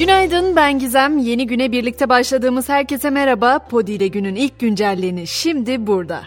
Günaydın ben Gizem. Yeni güne birlikte başladığımız herkese merhaba. Podi ile günün ilk güncelliğini şimdi burada.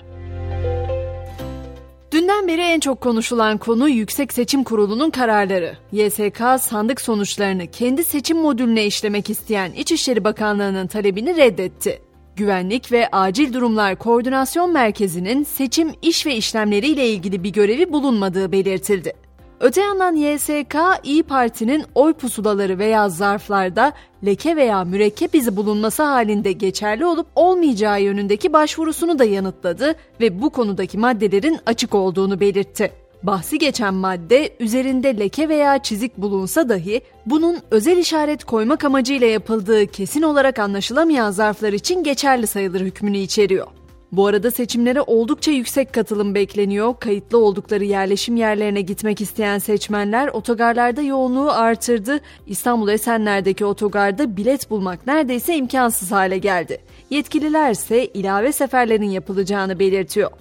Dünden beri en çok konuşulan konu Yüksek Seçim Kurulu'nun kararları. YSK sandık sonuçlarını kendi seçim modülüne işlemek isteyen İçişleri Bakanlığı'nın talebini reddetti. Güvenlik ve Acil Durumlar Koordinasyon Merkezi'nin seçim iş ve işlemleriyle ilgili bir görevi bulunmadığı belirtildi. Öte yandan YSK, İyi Parti'nin oy pusulaları veya zarflarda leke veya mürekkep izi bulunması halinde geçerli olup olmayacağı yönündeki başvurusunu da yanıtladı ve bu konudaki maddelerin açık olduğunu belirtti. Bahsi geçen madde üzerinde leke veya çizik bulunsa dahi bunun özel işaret koymak amacıyla yapıldığı kesin olarak anlaşılamayan zarflar için geçerli sayılır hükmünü içeriyor. Bu arada seçimlere oldukça yüksek katılım bekleniyor. Kayıtlı oldukları yerleşim yerlerine gitmek isteyen seçmenler otogarlarda yoğunluğu artırdı. İstanbul Esenler'deki otogarda bilet bulmak neredeyse imkansız hale geldi. Yetkililer ise ilave seferlerin yapılacağını belirtiyor.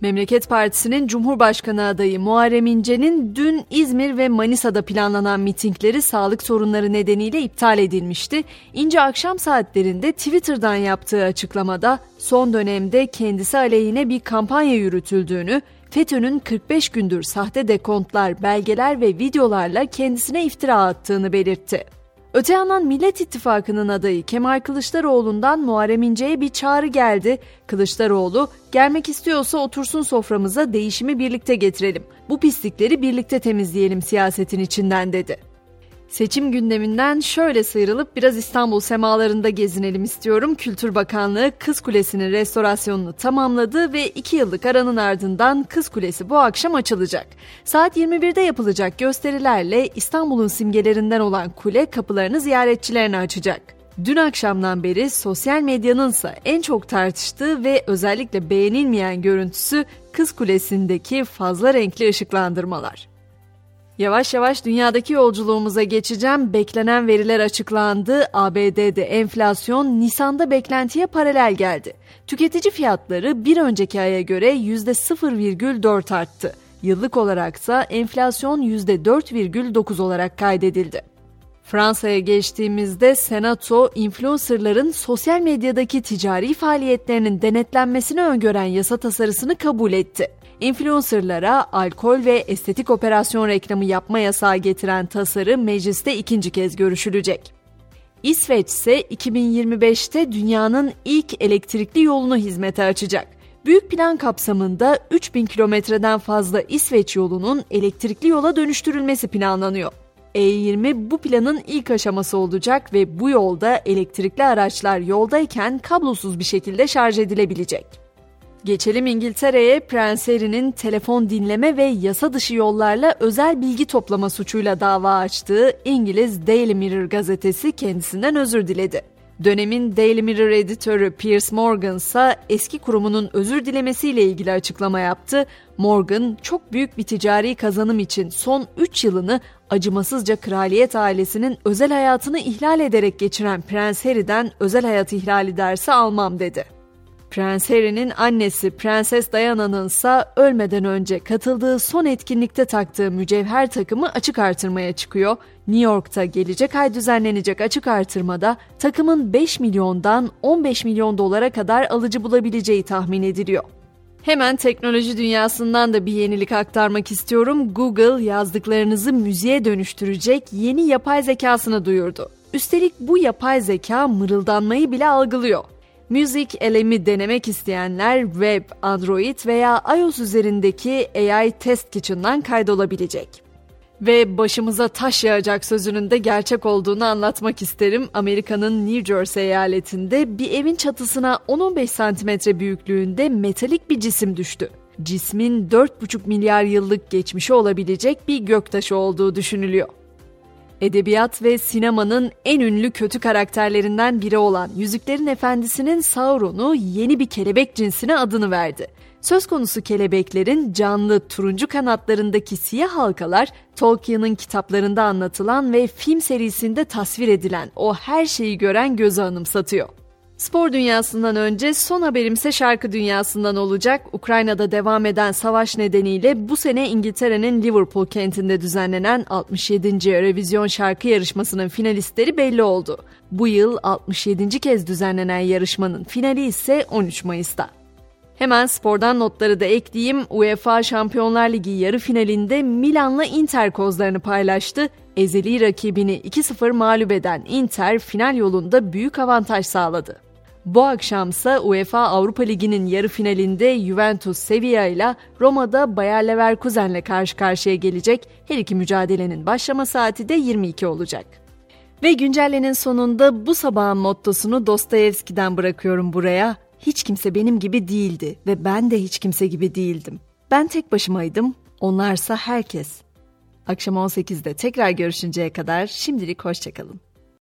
Memleket Partisi'nin Cumhurbaşkanı adayı Muharrem İnce'nin dün İzmir ve Manisa'da planlanan mitingleri sağlık sorunları nedeniyle iptal edilmişti. İnce akşam saatlerinde Twitter'dan yaptığı açıklamada son dönemde kendisi aleyhine bir kampanya yürütüldüğünü, FETÖ'nün 45 gündür sahte dekontlar, belgeler ve videolarla kendisine iftira attığını belirtti. Öte yandan Millet İttifakı'nın adayı Kemal Kılıçdaroğlu'ndan Muharrem İnce'ye bir çağrı geldi. Kılıçdaroğlu, gelmek istiyorsa otursun soframıza değişimi birlikte getirelim. Bu pislikleri birlikte temizleyelim siyasetin içinden dedi. Seçim gündeminden şöyle sıyrılıp biraz İstanbul semalarında gezinelim istiyorum. Kültür Bakanlığı Kız Kulesi'nin restorasyonunu tamamladı ve 2 yıllık aranın ardından Kız Kulesi bu akşam açılacak. Saat 21'de yapılacak gösterilerle İstanbul'un simgelerinden olan kule kapılarını ziyaretçilerine açacak. Dün akşamdan beri sosyal medyanın ise en çok tartıştığı ve özellikle beğenilmeyen görüntüsü Kız Kulesi'ndeki fazla renkli ışıklandırmalar. Yavaş yavaş dünyadaki yolculuğumuza geçeceğim. Beklenen veriler açıklandı. ABD'de enflasyon Nisan'da beklentiye paralel geldi. Tüketici fiyatları bir önceki aya göre %0,4 arttı. Yıllık olaraksa enflasyon %4,9 olarak kaydedildi. Fransa'ya geçtiğimizde Senato, influencerların sosyal medyadaki ticari faaliyetlerinin denetlenmesini öngören yasa tasarısını kabul etti. Influencerlara alkol ve estetik operasyon reklamı yapma yasağı getiren tasarı mecliste ikinci kez görüşülecek. İsveç ise 2025'te dünyanın ilk elektrikli yolunu hizmete açacak. Büyük plan kapsamında 3000 kilometreden fazla İsveç yolunun elektrikli yola dönüştürülmesi planlanıyor. E20 bu planın ilk aşaması olacak ve bu yolda elektrikli araçlar yoldayken kablosuz bir şekilde şarj edilebilecek. Geçelim İngiltere'ye Prens Harry'nin telefon dinleme ve yasa dışı yollarla özel bilgi toplama suçuyla dava açtığı İngiliz Daily Mirror gazetesi kendisinden özür diledi. Dönemin Daily Mirror editörü Piers Morgan ise eski kurumunun özür dilemesiyle ilgili açıklama yaptı. Morgan çok büyük bir ticari kazanım için son 3 yılını acımasızca kraliyet ailesinin özel hayatını ihlal ederek geçiren Prens Harry'den özel hayat ihlali dersi almam dedi. Prens Harry'nin annesi Prenses Diana'nın ise ölmeden önce katıldığı son etkinlikte taktığı mücevher takımı açık artırmaya çıkıyor. New York'ta gelecek ay düzenlenecek açık artırmada takımın 5 milyondan 15 milyon dolara kadar alıcı bulabileceği tahmin ediliyor. Hemen teknoloji dünyasından da bir yenilik aktarmak istiyorum. Google yazdıklarınızı müziğe dönüştürecek yeni yapay zekasını duyurdu. Üstelik bu yapay zeka mırıldanmayı bile algılıyor. Müzik elemi denemek isteyenler web, Android veya iOS üzerindeki AI Test Kitchen'dan kaydolabilecek. Ve başımıza taş yağacak sözünün de gerçek olduğunu anlatmak isterim. Amerika'nın New Jersey eyaletinde bir evin çatısına 10-15 santimetre büyüklüğünde metalik bir cisim düştü. Cismin 4,5 milyar yıllık geçmişi olabilecek bir göktaşı olduğu düşünülüyor. Edebiyat ve sinemanın en ünlü kötü karakterlerinden biri olan Yüzüklerin Efendisi'nin Sauron'u yeni bir kelebek cinsine adını verdi. Söz konusu kelebeklerin canlı turuncu kanatlarındaki siyah halkalar Tolkien'in kitaplarında anlatılan ve film serisinde tasvir edilen o her şeyi gören gözü anımsatıyor. Spor dünyasından önce son haberimse şarkı dünyasından olacak. Ukrayna'da devam eden savaş nedeniyle bu sene İngiltere'nin Liverpool kentinde düzenlenen 67. Eurovision şarkı yarışmasının finalistleri belli oldu. Bu yıl 67. kez düzenlenen yarışmanın finali ise 13 Mayıs'ta. Hemen spordan notları da ekleyeyim. UEFA Şampiyonlar Ligi yarı finalinde Milan'la Inter kozlarını paylaştı. Ezeli rakibini 2-0 mağlup eden Inter final yolunda büyük avantaj sağladı. Bu akşamsa UEFA Avrupa Ligi'nin yarı finalinde Juventus Sevilla ile Roma'da Bayer Leverkusen'le karşı karşıya gelecek. Her iki mücadelenin başlama saati de 22 olacak. Ve güncellenin sonunda bu sabahın mottosunu Dostoyevski'den bırakıyorum buraya. Hiç kimse benim gibi değildi ve ben de hiç kimse gibi değildim. Ben tek başımaydım, onlarsa herkes. Akşam 18'de tekrar görüşünceye kadar şimdilik hoşçakalın.